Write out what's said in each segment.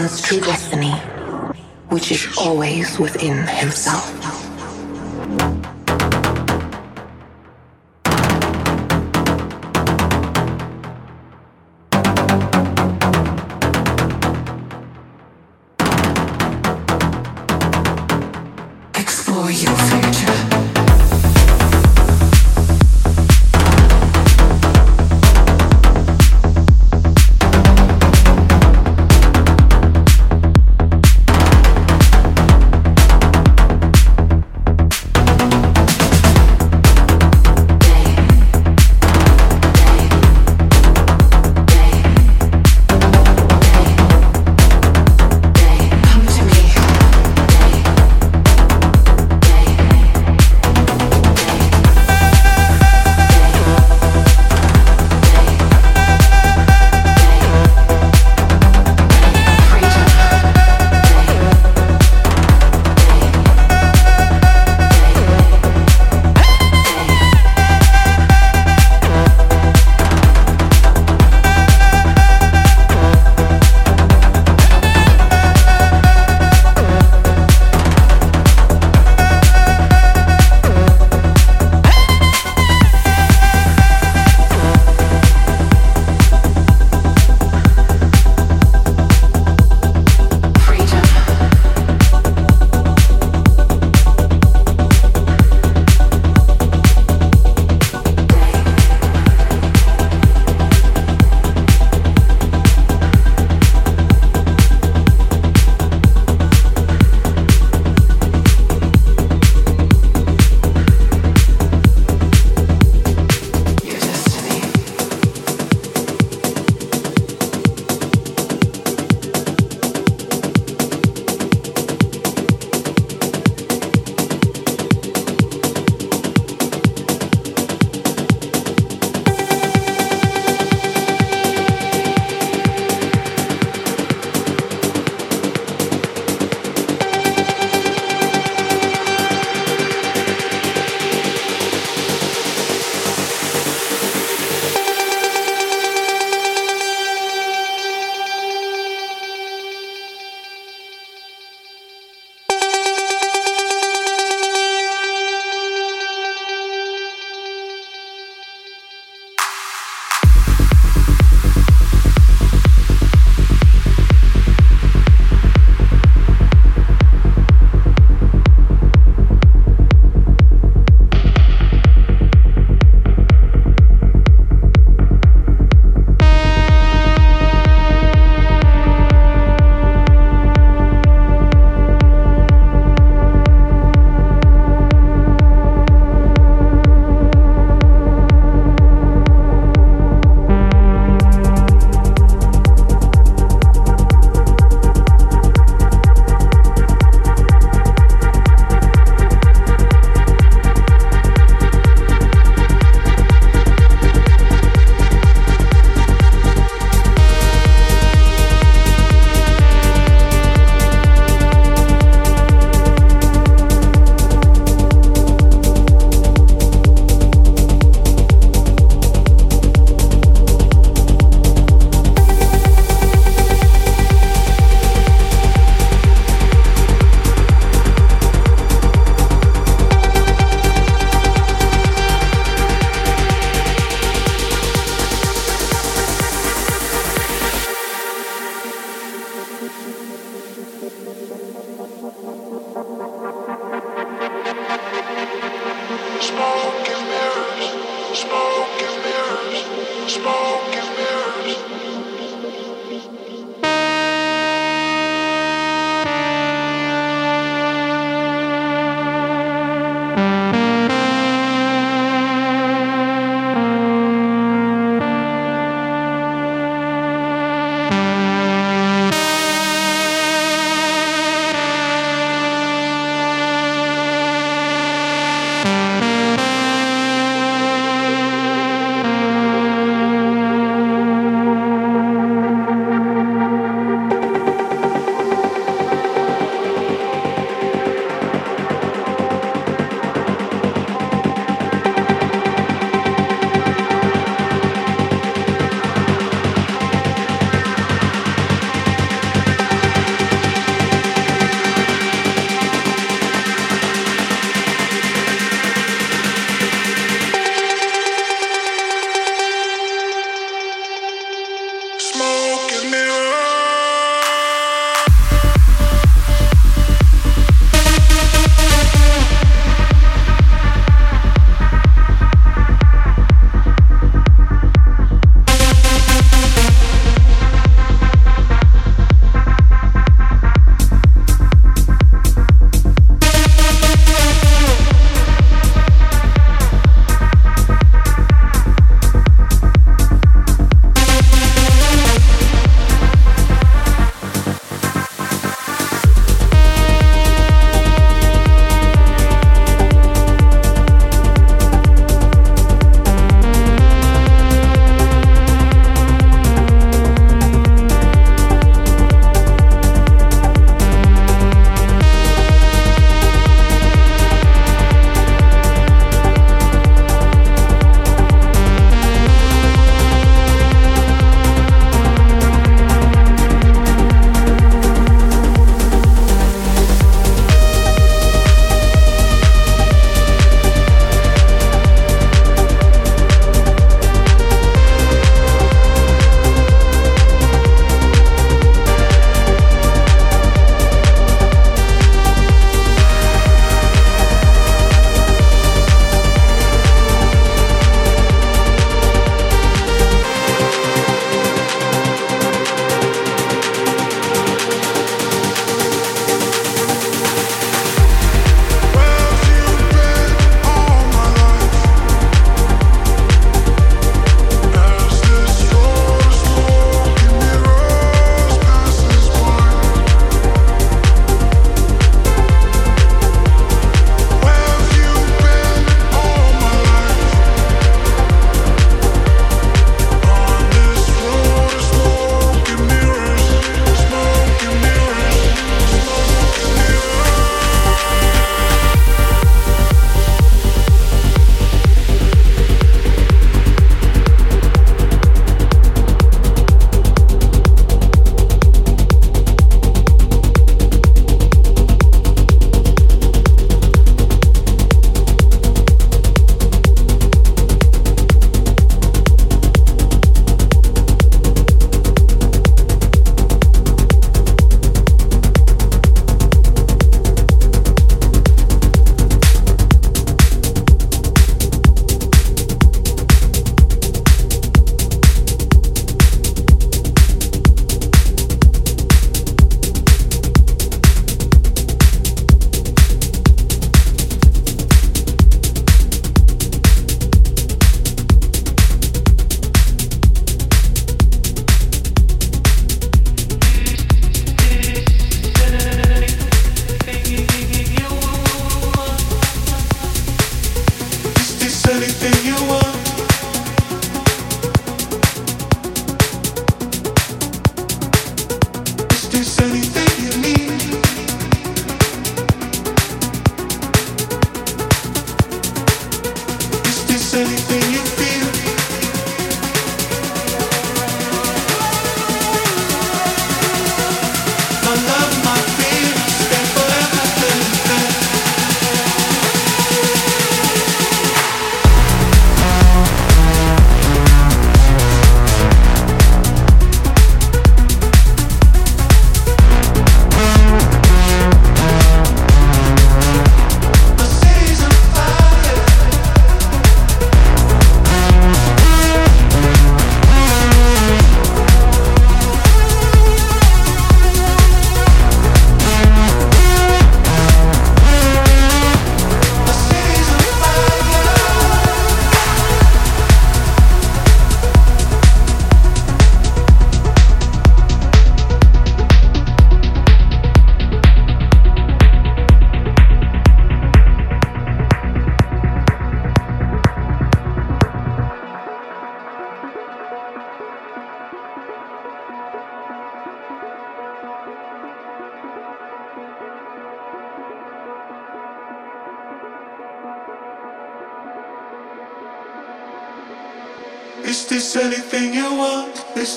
Man's true destiny, which is always within himself.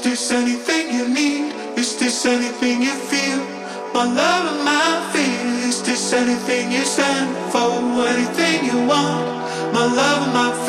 this anything you need? Is this anything you feel? My love and my fear. Is this anything you stand for? Anything you want? My love and my fear.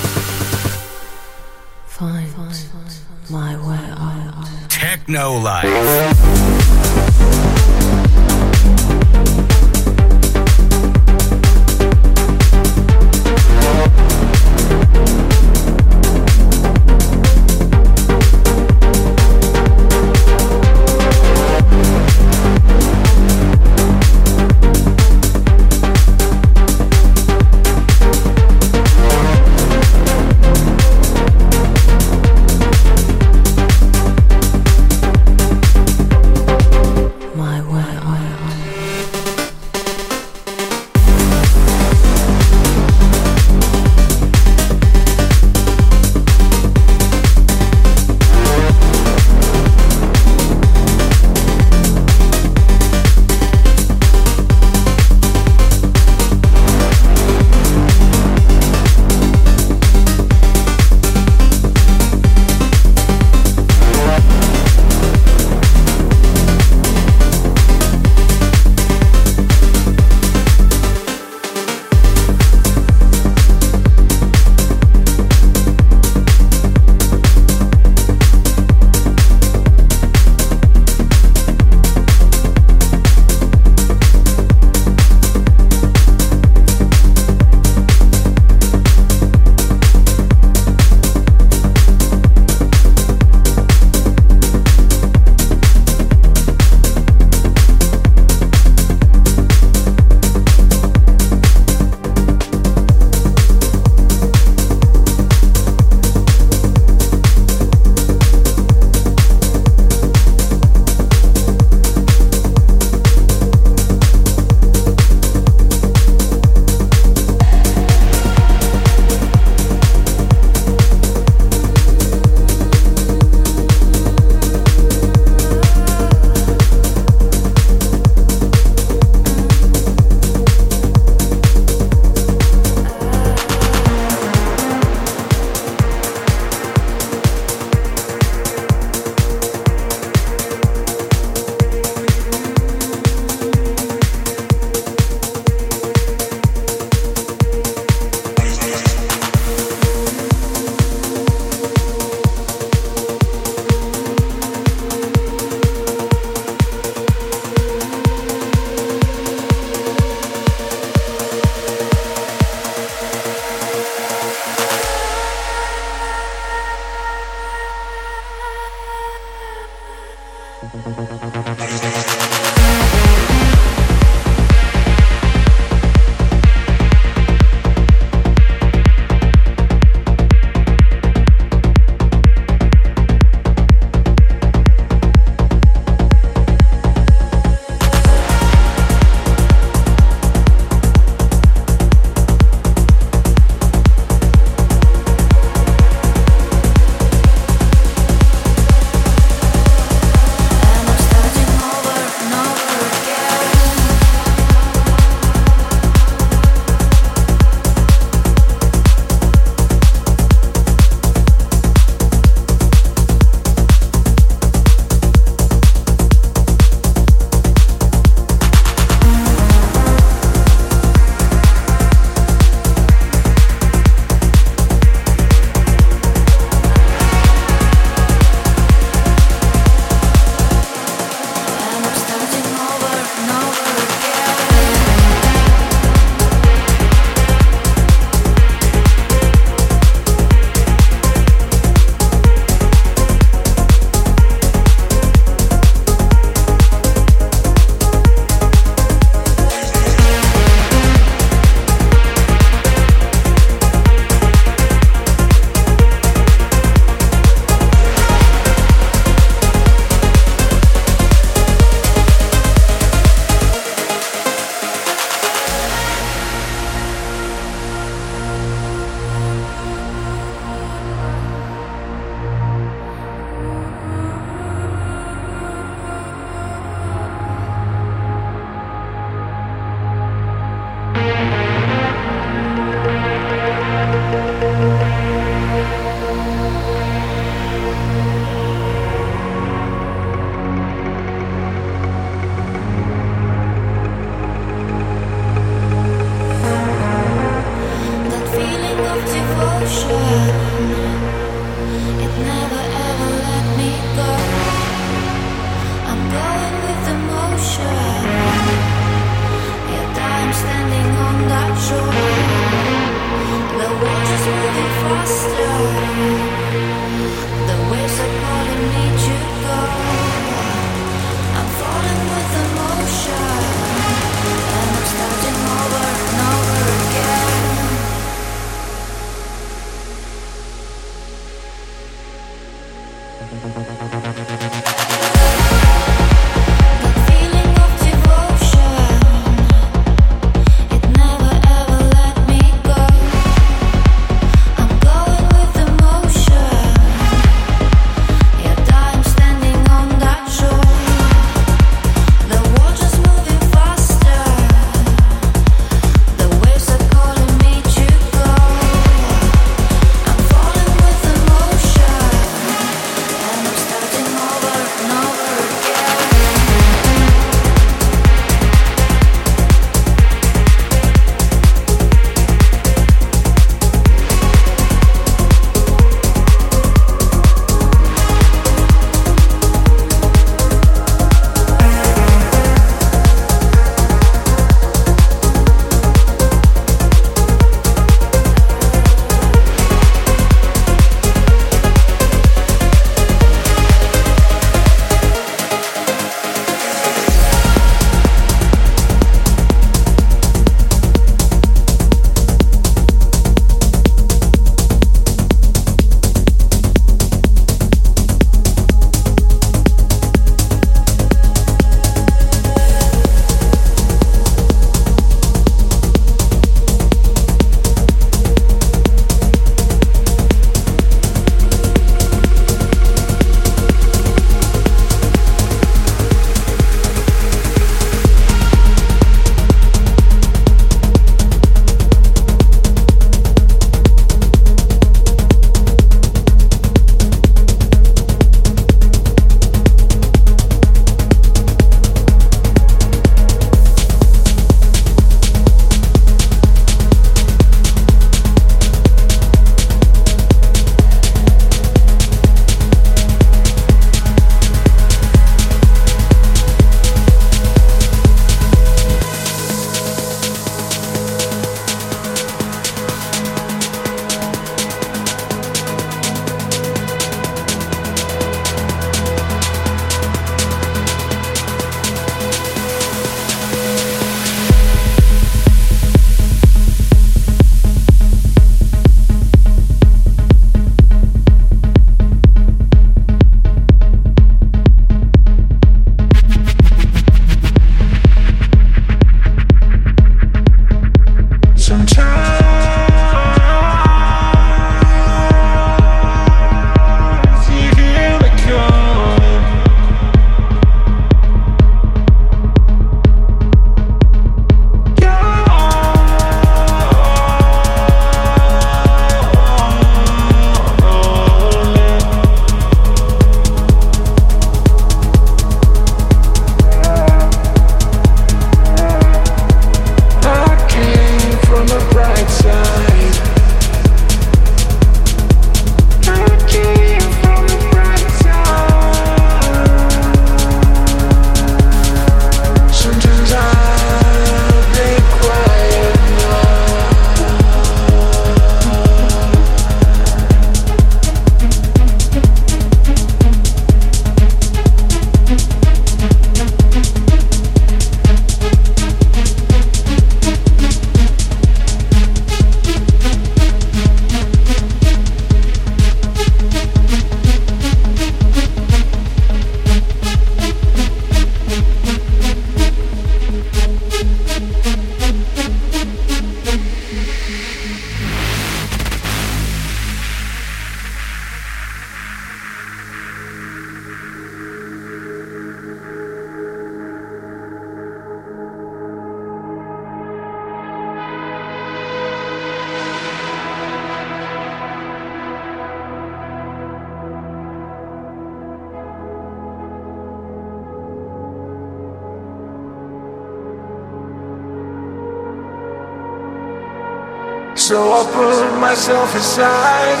So I put myself aside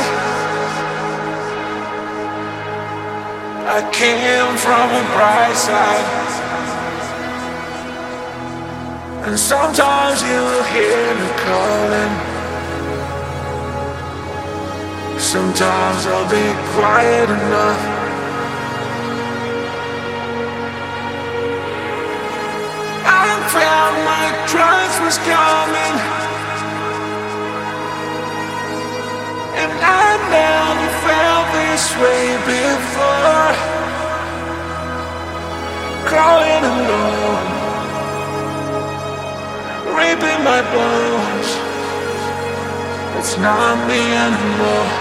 I came from a bright side. And sometimes you'll hear me calling. Sometimes I'll be quiet enough. I felt my trust was coming. Never felt this way before. Crawling alone, raping my bones. It's not me anymore.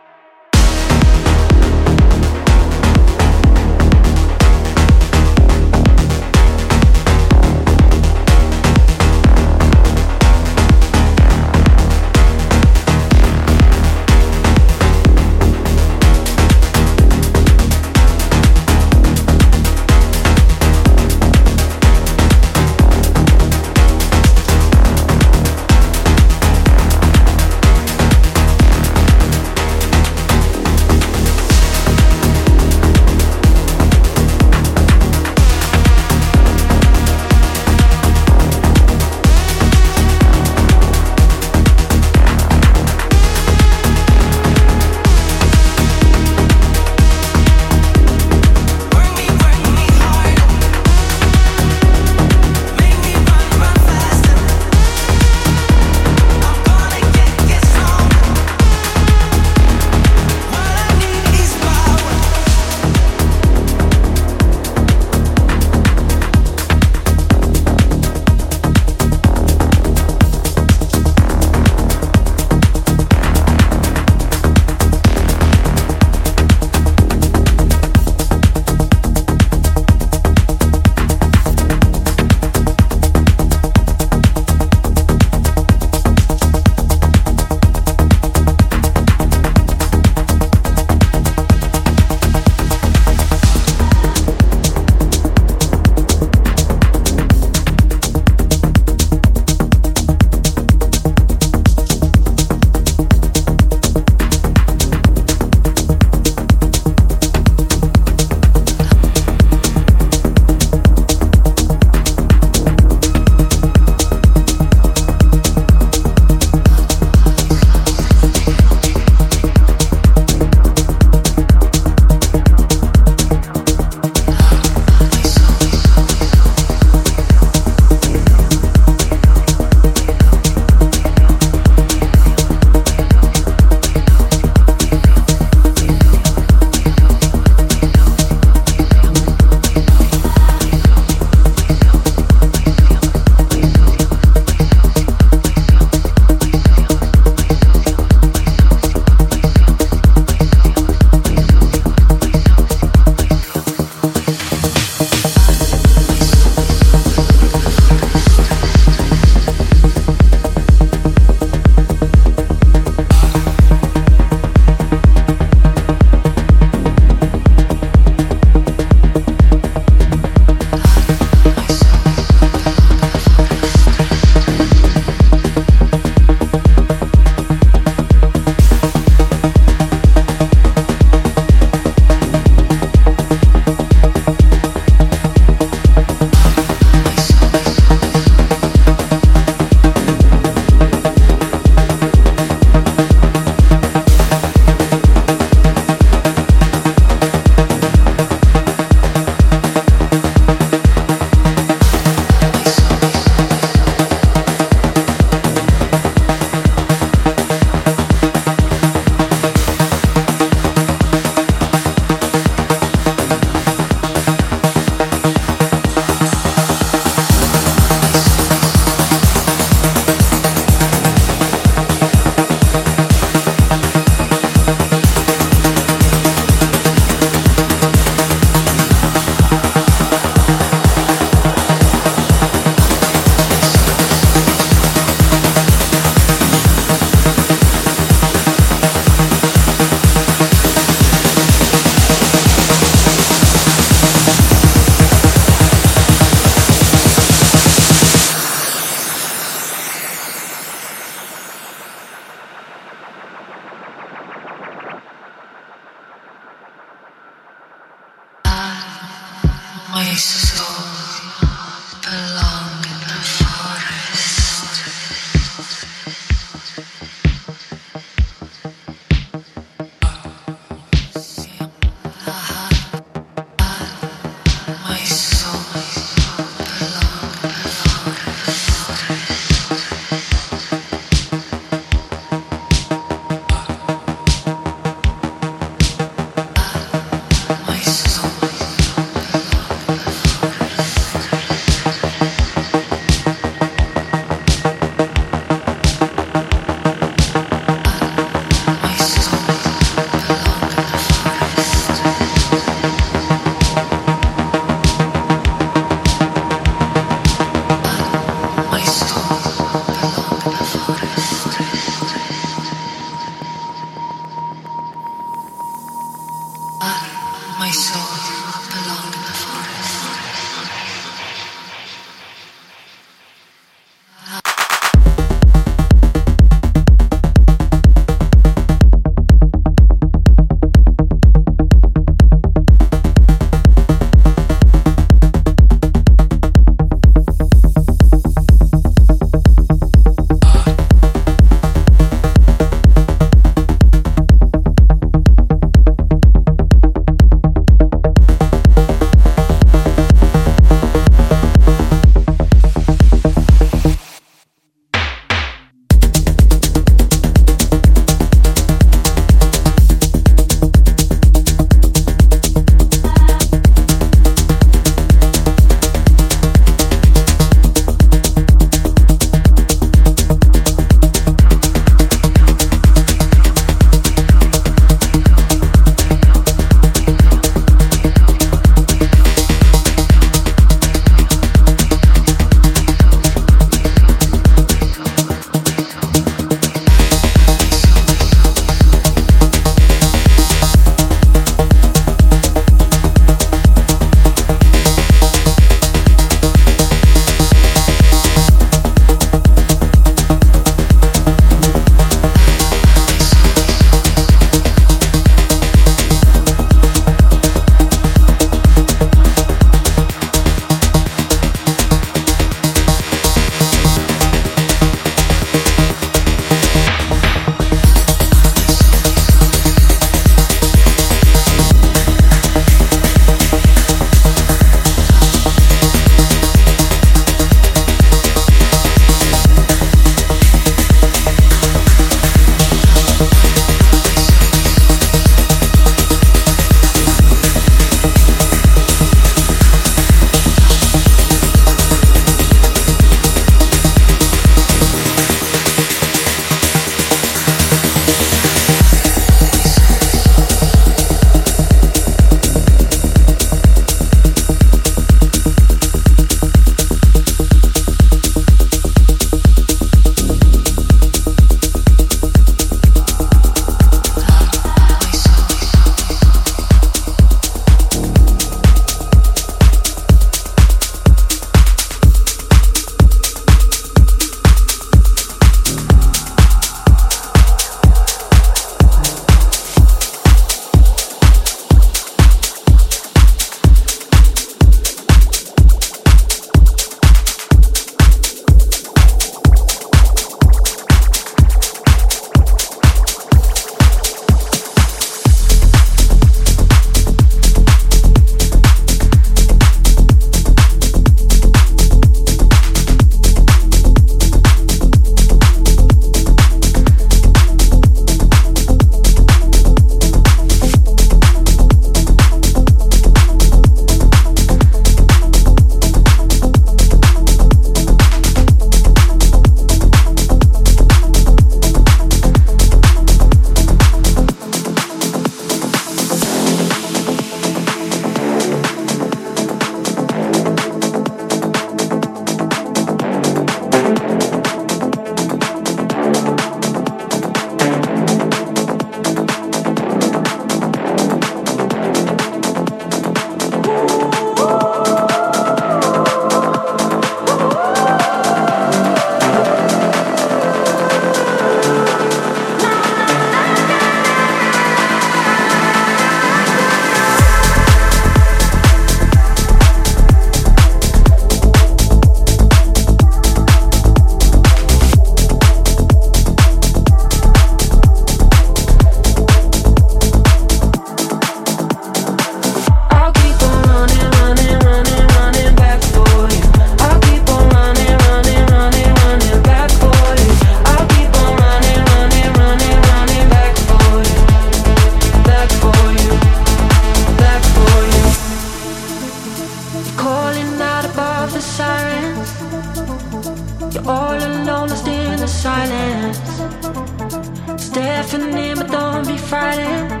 What's your name? But don't be frightened.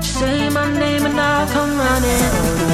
Just say my name and I'll come running.